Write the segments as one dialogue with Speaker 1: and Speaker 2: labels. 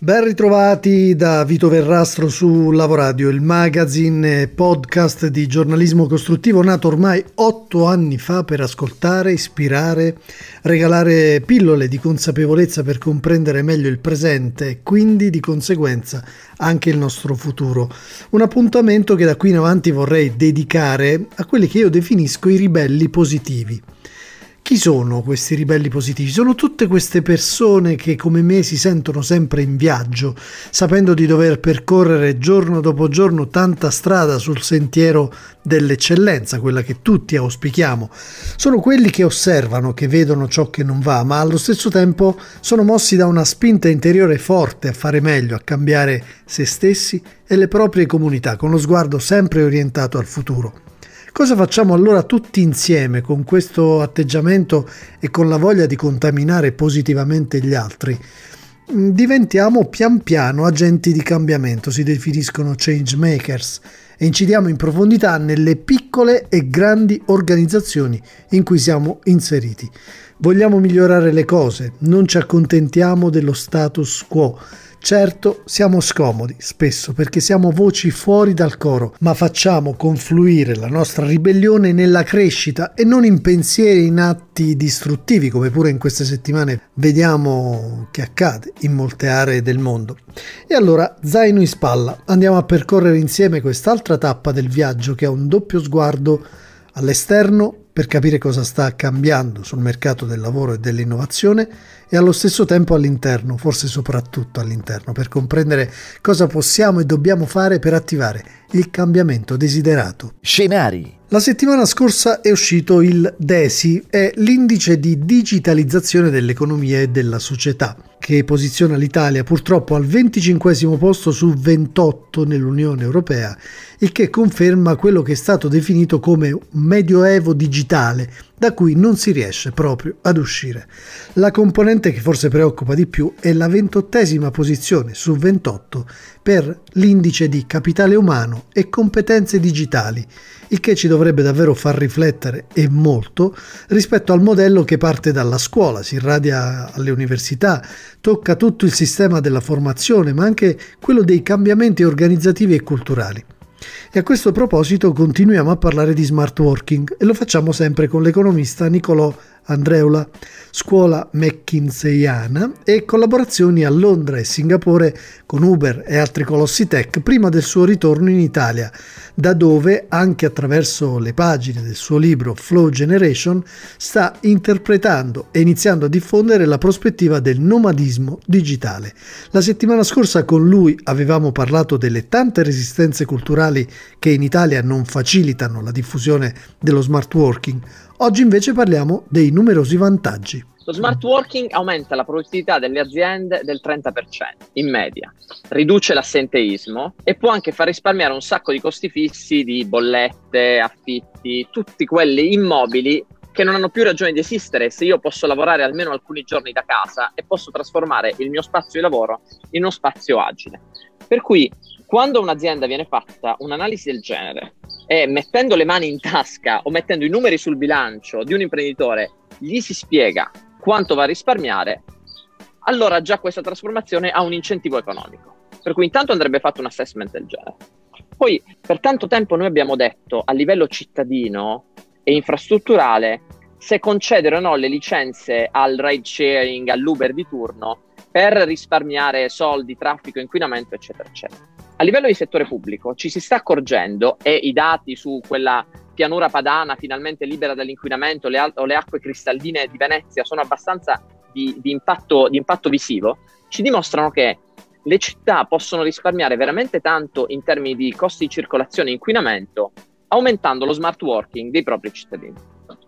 Speaker 1: Ben ritrovati da Vito Verrastro su Lavoradio, il magazine podcast di giornalismo costruttivo nato ormai otto anni fa per ascoltare, ispirare, regalare pillole di consapevolezza per comprendere meglio il presente e quindi di conseguenza anche il nostro futuro. Un appuntamento che da qui in avanti vorrei dedicare a quelli che io definisco i ribelli positivi. Chi sono questi ribelli positivi? Sono tutte queste persone che come me si sentono sempre in viaggio, sapendo di dover percorrere giorno dopo giorno tanta strada sul sentiero dell'eccellenza, quella che tutti auspichiamo. Sono quelli che osservano, che vedono ciò che non va, ma allo stesso tempo sono mossi da una spinta interiore forte a fare meglio, a cambiare se stessi e le proprie comunità, con lo sguardo sempre orientato al futuro. Cosa facciamo allora tutti insieme con questo atteggiamento e con la voglia di contaminare positivamente gli altri? Mm, diventiamo pian piano agenti di cambiamento, si definiscono change makers e incidiamo in profondità nelle piccole e grandi organizzazioni in cui siamo inseriti. Vogliamo migliorare le cose, non ci accontentiamo dello status quo Certo, siamo scomodi spesso perché siamo voci fuori dal coro, ma facciamo confluire la nostra ribellione nella crescita e non in pensieri in atti distruttivi, come pure in queste settimane vediamo che accade in molte aree del mondo. E allora, zaino in spalla, andiamo a percorrere insieme quest'altra tappa del viaggio che ha un doppio sguardo all'esterno per capire cosa sta cambiando sul mercato del lavoro e dell'innovazione e allo stesso tempo all'interno, forse soprattutto all'interno, per comprendere cosa possiamo e dobbiamo fare per attivare il cambiamento desiderato.
Speaker 2: Scenari.
Speaker 1: La settimana scorsa è uscito il DESI, è l'indice di digitalizzazione dell'economia e della società che posiziona l'Italia purtroppo al 25 posto su 28 nell'Unione Europea, il che conferma quello che è stato definito come un medioevo digitale, da cui non si riesce proprio ad uscire. La componente che forse preoccupa di più è la ventottesima posizione su 28 per l'indice di capitale umano e competenze digitali, il che ci dovrebbe davvero far riflettere e molto rispetto al modello che parte dalla scuola, si irradia alle università, tocca tutto il sistema della formazione, ma anche quello dei cambiamenti organizzativi e culturali. E a questo proposito continuiamo a parlare di smart working e lo facciamo sempre con l'economista Nicolò Andreula, scuola McKinseyana e collaborazioni a Londra e Singapore con Uber e altri colossi tech prima del suo ritorno in Italia, da dove, anche attraverso le pagine del suo libro Flow Generation, sta interpretando e iniziando a diffondere la prospettiva del nomadismo digitale. La settimana scorsa con lui avevamo parlato delle tante resistenze culturali che in Italia non facilitano la diffusione dello smart working. Oggi invece parliamo dei numerosi vantaggi.
Speaker 3: Lo smart working aumenta la produttività delle aziende del 30% in media, riduce l'assenteismo e può anche far risparmiare un sacco di costi fissi di bollette, affitti, tutti quelli immobili che non hanno più ragione di esistere se io posso lavorare almeno alcuni giorni da casa e posso trasformare il mio spazio di lavoro in uno spazio agile. Per cui quando un'azienda viene fatta un'analisi del genere e mettendo le mani in tasca o mettendo i numeri sul bilancio di un imprenditore gli si spiega quanto va a risparmiare, allora già questa trasformazione ha un incentivo economico. Per cui intanto andrebbe fatto un assessment del genere. Poi per tanto tempo noi abbiamo detto a livello cittadino e infrastrutturale se concedere o no le licenze al ride sharing, all'Uber di turno per risparmiare soldi, traffico, inquinamento, eccetera, eccetera. A livello di settore pubblico ci si sta accorgendo e i dati su quella pianura padana finalmente libera dall'inquinamento le al- o le acque cristalline di Venezia sono abbastanza di, di, impatto, di impatto visivo, ci dimostrano che le città possono risparmiare veramente tanto in termini di costi di circolazione e inquinamento aumentando lo smart working dei propri cittadini.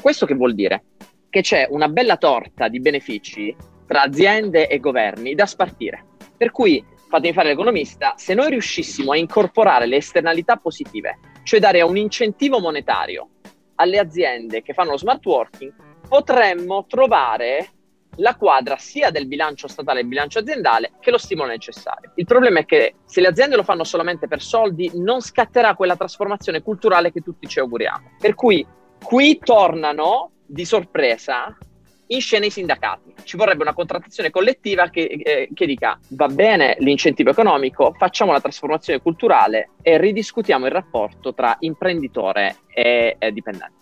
Speaker 3: Questo che vuol dire? Che c'è una bella torta di benefici tra aziende e governi da spartire. Per cui fatemi fare l'economista, se noi riuscissimo a incorporare le esternalità positive, cioè dare un incentivo monetario alle aziende che fanno lo smart working, potremmo trovare la quadra sia del bilancio statale e del bilancio aziendale che lo stimolo necessario. Il problema è che se le aziende lo fanno solamente per soldi, non scatterà quella trasformazione culturale che tutti ci auguriamo. Per cui qui tornano di sorpresa in scena i sindacati. Ci vorrebbe una contrattazione collettiva che, eh, che, dica va bene l'incentivo economico, facciamo la trasformazione culturale e ridiscutiamo il rapporto tra imprenditore e, e dipendente.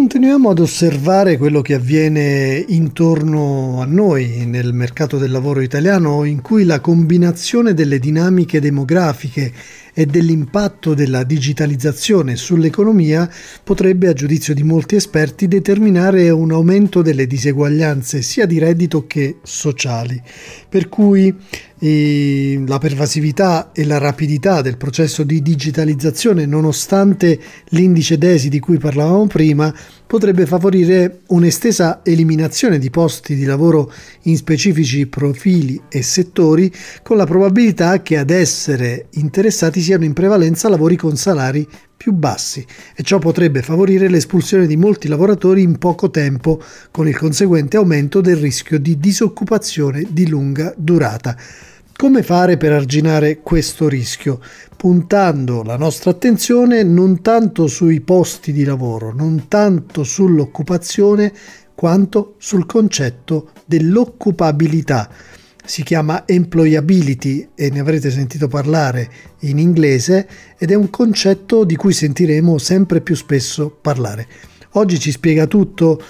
Speaker 1: Continuiamo ad osservare quello che avviene intorno a noi nel mercato del lavoro italiano in cui la combinazione delle dinamiche demografiche e dell'impatto della digitalizzazione sull'economia potrebbe, a giudizio di molti esperti, determinare un aumento delle diseguaglianze sia di reddito che sociali. Per cui e la pervasività e la rapidità del processo di digitalizzazione, nonostante l'indice DESI di cui parlavamo prima, potrebbe favorire un'estesa eliminazione di posti di lavoro in specifici profili e settori, con la probabilità che ad essere interessati siano in prevalenza lavori con salari più bassi e ciò potrebbe favorire l'espulsione di molti lavoratori in poco tempo, con il conseguente aumento del rischio di disoccupazione di lunga durata. Come fare per arginare questo rischio? Puntando la nostra attenzione non tanto sui posti di lavoro, non tanto sull'occupazione, quanto sul concetto dell'occupabilità. Si chiama employability e ne avrete sentito parlare in inglese ed è un concetto di cui sentiremo sempre più spesso parlare. Oggi ci spiega tutto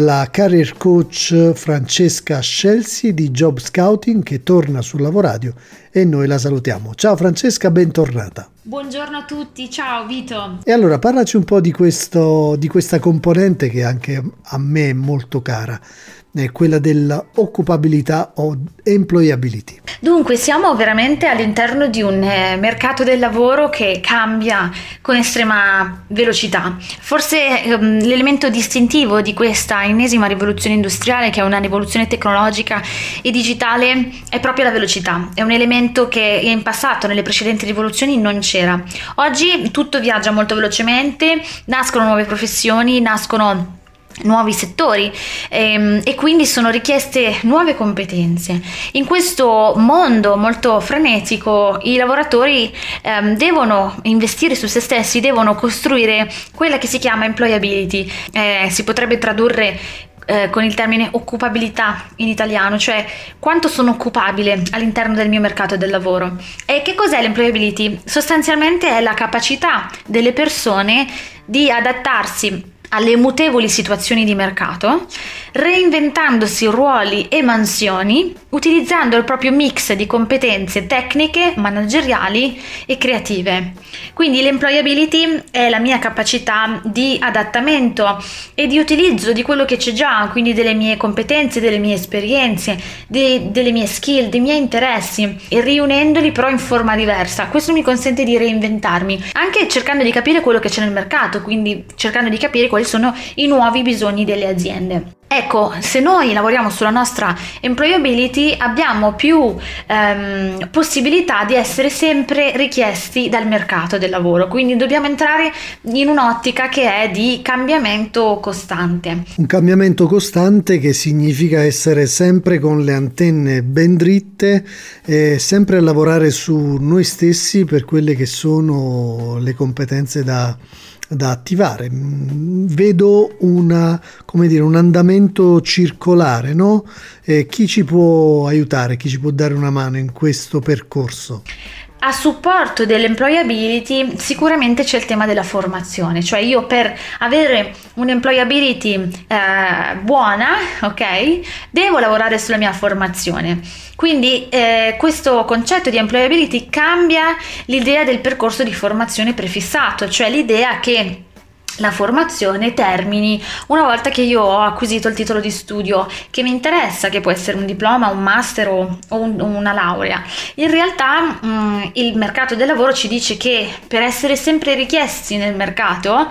Speaker 1: la career coach Francesca Scelsi di Job Scouting che torna sul Lavoradio e noi la salutiamo. Ciao Francesca, bentornata.
Speaker 4: Buongiorno a tutti, ciao Vito.
Speaker 1: E allora parlaci un po' di, questo, di questa componente che anche a me è molto cara è quella dell'occupabilità o employability.
Speaker 4: Dunque siamo veramente all'interno di un eh, mercato del lavoro che cambia con estrema velocità. Forse ehm, l'elemento distintivo di questa ennesima rivoluzione industriale, che è una rivoluzione tecnologica e digitale, è proprio la velocità. È un elemento che in passato, nelle precedenti rivoluzioni, non c'era. Oggi tutto viaggia molto velocemente, nascono nuove professioni, nascono nuovi settori ehm, e quindi sono richieste nuove competenze. In questo mondo molto frenetico i lavoratori ehm, devono investire su se stessi, devono costruire quella che si chiama employability, eh, si potrebbe tradurre eh, con il termine occupabilità in italiano, cioè quanto sono occupabile all'interno del mio mercato del lavoro. E che cos'è l'employability? Sostanzialmente è la capacità delle persone di adattarsi alle mutevoli situazioni di mercato, reinventandosi ruoli e mansioni, utilizzando il proprio mix di competenze tecniche, manageriali e creative. Quindi l'employability è la mia capacità di adattamento e di utilizzo di quello che c'è già, quindi delle mie competenze, delle mie esperienze, de- delle mie skill, dei miei interessi e riunendoli però in forma diversa. Questo mi consente di reinventarmi, anche cercando di capire quello che c'è nel mercato, quindi cercando di capire quali sono i nuovi bisogni delle aziende. Ecco, se noi lavoriamo sulla nostra employability abbiamo più ehm, possibilità di essere sempre richiesti dal mercato del lavoro, quindi dobbiamo entrare in un'ottica che è di cambiamento costante.
Speaker 1: Un cambiamento costante che significa essere sempre con le antenne ben dritte e sempre a lavorare su noi stessi per quelle che sono le competenze da da attivare. Mm, vedo una, dire, un andamento circolare, no? Eh, chi ci può aiutare, chi ci può dare una mano in questo percorso?
Speaker 4: A supporto dell'employability sicuramente c'è il tema della formazione, cioè io per avere un'employability eh, buona, ok, devo lavorare sulla mia formazione. Quindi eh, questo concetto di employability cambia l'idea del percorso di formazione prefissato, cioè l'idea che la formazione termini una volta che io ho acquisito il titolo di studio che mi interessa, che può essere un diploma, un master o, un, una laurea. In realtà mh, mm, il mercato del lavoro ci dice che per essere sempre richiesti nel mercato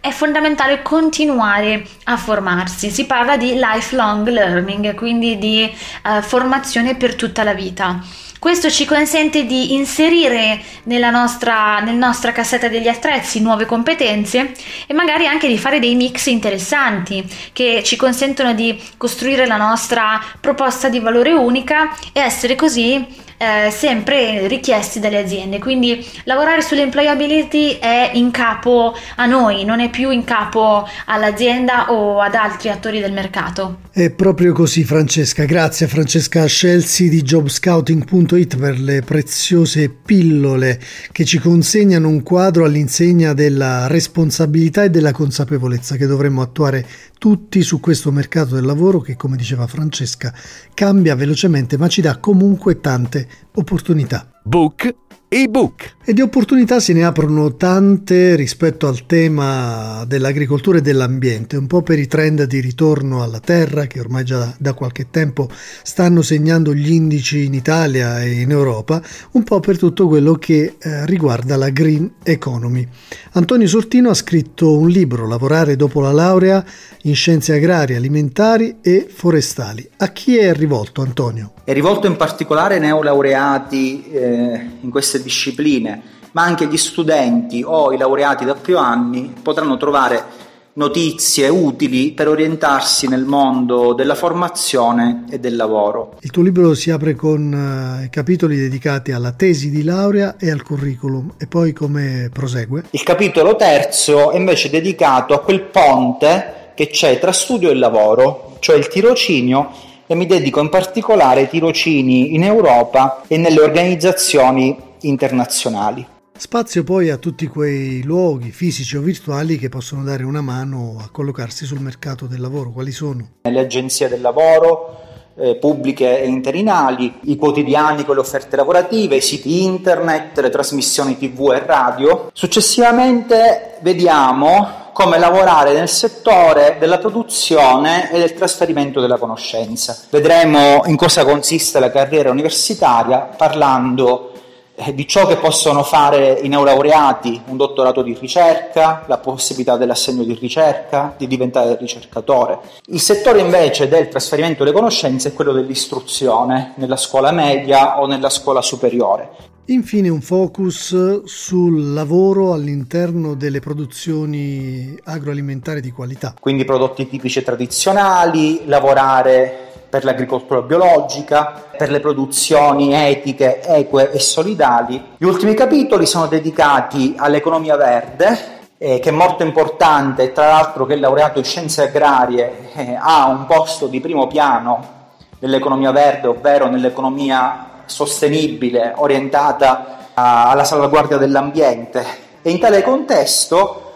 Speaker 4: è fondamentale continuare a formarsi. Si parla di lifelong learning, quindi di uh, formazione per tutta la vita. Questo ci consente di inserire nella nostra, nella nostra cassetta degli attrezzi nuove competenze e magari anche di fare dei mix interessanti che ci consentono di costruire la nostra proposta di valore unica e essere così eh, sempre richiesti dalle aziende. Quindi lavorare sull'employability è in capo a noi, non è più in capo all'azienda o ad altri attori del mercato.
Speaker 1: È proprio così Francesca, grazie Francesca Scelsi di jobscouting.it per le preziose pillole che ci consegnano un quadro all'insegna della responsabilità e della consapevolezza che dovremmo attuare tutti su questo mercato del lavoro che, come diceva Francesca, cambia velocemente ma ci dà comunque tante opportunità.
Speaker 2: Book ebook.
Speaker 1: E di opportunità se ne aprono tante rispetto al tema dell'agricoltura e dell'ambiente, un po' per i trend di ritorno alla terra che ormai già da qualche tempo stanno segnando gli indici in Italia e in Europa, un po' per tutto quello che eh, riguarda la green economy. Antonio Sortino ha scritto un libro, Lavorare dopo la laurea in scienze agrarie, alimentari e forestali. A chi è rivolto Antonio?
Speaker 5: È rivolto in particolare ai neolaureati eh, in queste queste discipline, ma anche gli studenti o i laureati da più anni potranno trovare notizie utili per orientarsi nel mondo della formazione e del lavoro.
Speaker 1: Il tuo libro si apre con uh, capitoli dedicati alla tesi di laurea e al curriculum e poi come prosegue?
Speaker 5: Il capitolo terzo è invece dedicato a quel ponte che c'è tra studio e lavoro, cioè il tirocinio e mi dedico in particolare ai tirocini in Europa e nelle organizzazioni internazionali.
Speaker 1: Spazio poi a tutti quei luoghi fisici o virtuali che possono dare una mano a collocarsi sul mercato del lavoro. Quali sono?
Speaker 5: Le agenzie del lavoro, eh, pubbliche e interinali, i quotidiani con le offerte lavorative, i siti internet, le trasmissioni tv e radio. Successivamente vediamo come lavorare nel settore della produzione e del trasferimento della conoscenza. Vedremo in cosa consiste la carriera universitaria parlando eh, di ciò che possono fare i neolaureati, un dottorato di ricerca, la possibilità dell'assegno di ricerca, di diventare ricercatore. Il settore invece del trasferimento delle conoscenze è quello dell'istruzione nella scuola media o nella scuola superiore.
Speaker 1: Infine un focus sul lavoro all'interno delle produzioni agroalimentari di qualità.
Speaker 5: Quindi prodotti tipici e tradizionali, lavorare per l'agricoltura biologica, per le produzioni etiche, eque e solidali. Gli ultimi capitoli sono dedicati all'economia verde, eh, che è molto importante tra l'altro che il laureato in scienze agrarie eh, ha un posto di primo piano nell'economia verde, ovvero nell'economia sostenibile orientata alla salvaguardia dell'ambiente. E in tale contesto,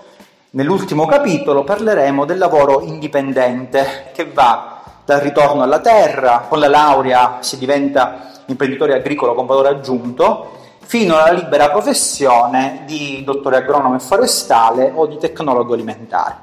Speaker 5: nell'ultimo capitolo, parleremo del lavoro indipendente che va dal ritorno alla terra, con la laurea si diventa imprenditore agricolo con valore aggiunto, fino alla libera professione di dottore agronomo e forestale o di tecnologo alimentare.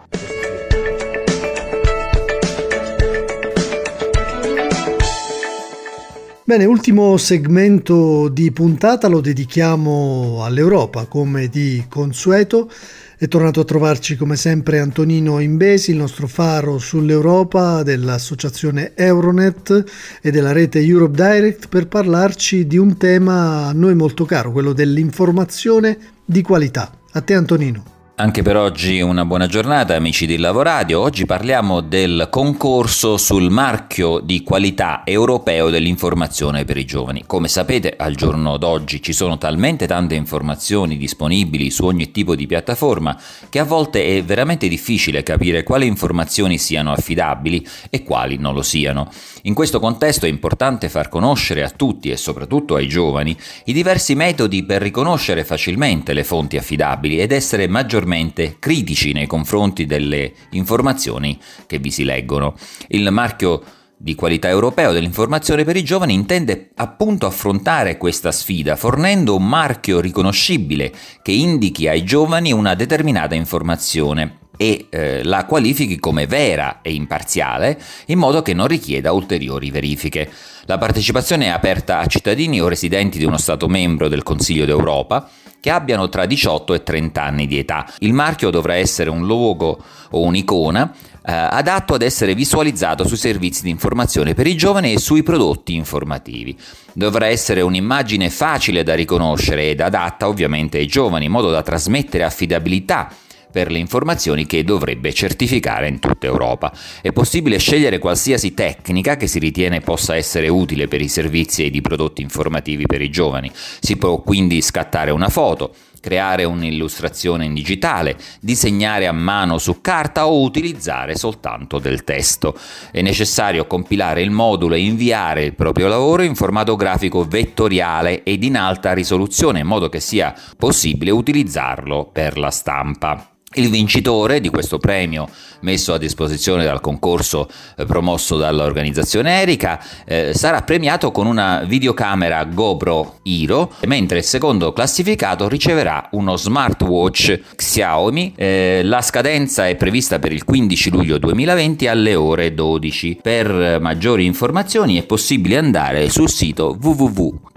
Speaker 1: Bene, ultimo segmento di puntata lo dedichiamo all'Europa, come di consueto. È tornato a trovarci come sempre Antonino Imbesi, il nostro faro sull'Europa dell'associazione Euronet e della rete Europe Direct per parlarci di un tema a noi molto caro, quello dell'informazione di qualità. A te Antonino.
Speaker 6: Anche per oggi una buona giornata amici di Lavoradio, oggi parliamo del concorso sul marchio di qualità europeo dell'informazione per i giovani. Come sapete al giorno d'oggi ci sono talmente tante informazioni disponibili su ogni tipo di piattaforma che a volte è veramente difficile capire quali informazioni siano affidabili e quali non lo siano. In questo contesto è importante far conoscere a tutti e soprattutto ai giovani i diversi metodi per riconoscere facilmente le fonti affidabili ed essere maggiormente maggiormente critici nei confronti delle informazioni che vi si leggono. Il marchio di qualità europeo dell'informazione per i giovani intende appunto affrontare questa sfida fornendo un marchio riconoscibile che indichi ai giovani una determinata informazione e eh, la qualifichi come vera e imparziale in modo che non richieda ulteriori verifiche. La partecipazione è aperta a cittadini o residenti di uno Stato membro del Consiglio d'Europa che abbiano tra 18 e 30 anni di età. Il marchio dovrà essere un logo o un'icona eh, adatto ad essere visualizzato sui servizi di informazione per i giovani e sui prodotti informativi. Dovrà essere un'immagine facile da riconoscere ed adatta ovviamente ai giovani, in modo da trasmettere affidabilità per le informazioni che dovrebbe certificare in tutta Europa. È possibile scegliere qualsiasi tecnica che si ritiene possa essere utile per i servizi e i prodotti informativi per i giovani. Si può quindi scattare una foto, creare un'illustrazione in digitale, disegnare a mano su carta o utilizzare soltanto del testo. È necessario compilare il modulo e inviare il proprio lavoro in formato grafico vettoriale ed in alta risoluzione in modo che sia possibile utilizzarlo per la stampa. Il vincitore di questo premio messo a disposizione dal concorso eh, promosso dall'organizzazione Erika eh, sarà premiato con una videocamera GoPro Hero, mentre il secondo classificato riceverà uno smartwatch Xiaomi. Eh, la scadenza è prevista per il 15 luglio 2020 alle ore 12. Per maggiori informazioni è possibile andare sul sito www.erica.org.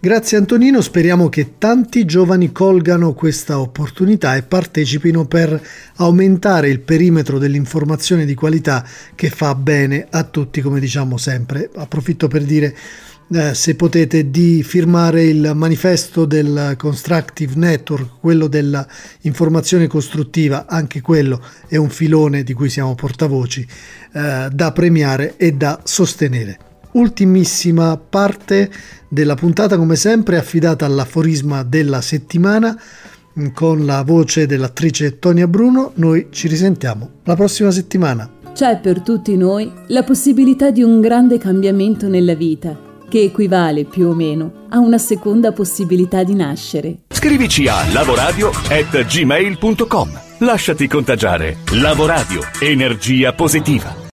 Speaker 1: Grazie Antonino, speriamo che tanti giovani colgano questa opportunità e partecipino per aumentare il perimetro dell'informazione di qualità che fa bene a tutti, come diciamo sempre. Approfitto per dire eh, se potete di firmare il manifesto del Constructive Network, quello dell'informazione costruttiva, anche quello è un filone di cui siamo portavoci, eh, da premiare e da sostenere. Ultimissima parte della puntata, come sempre, affidata all'aforisma della settimana con la voce dell'attrice Tonia Bruno. Noi ci risentiamo la prossima settimana.
Speaker 7: C'è per tutti noi la possibilità di un grande cambiamento nella vita che equivale più o meno a una seconda possibilità di nascere.
Speaker 2: Scrivici a lavoradio@gmail.com. Lasciati contagiare. Lavoradio, energia positiva.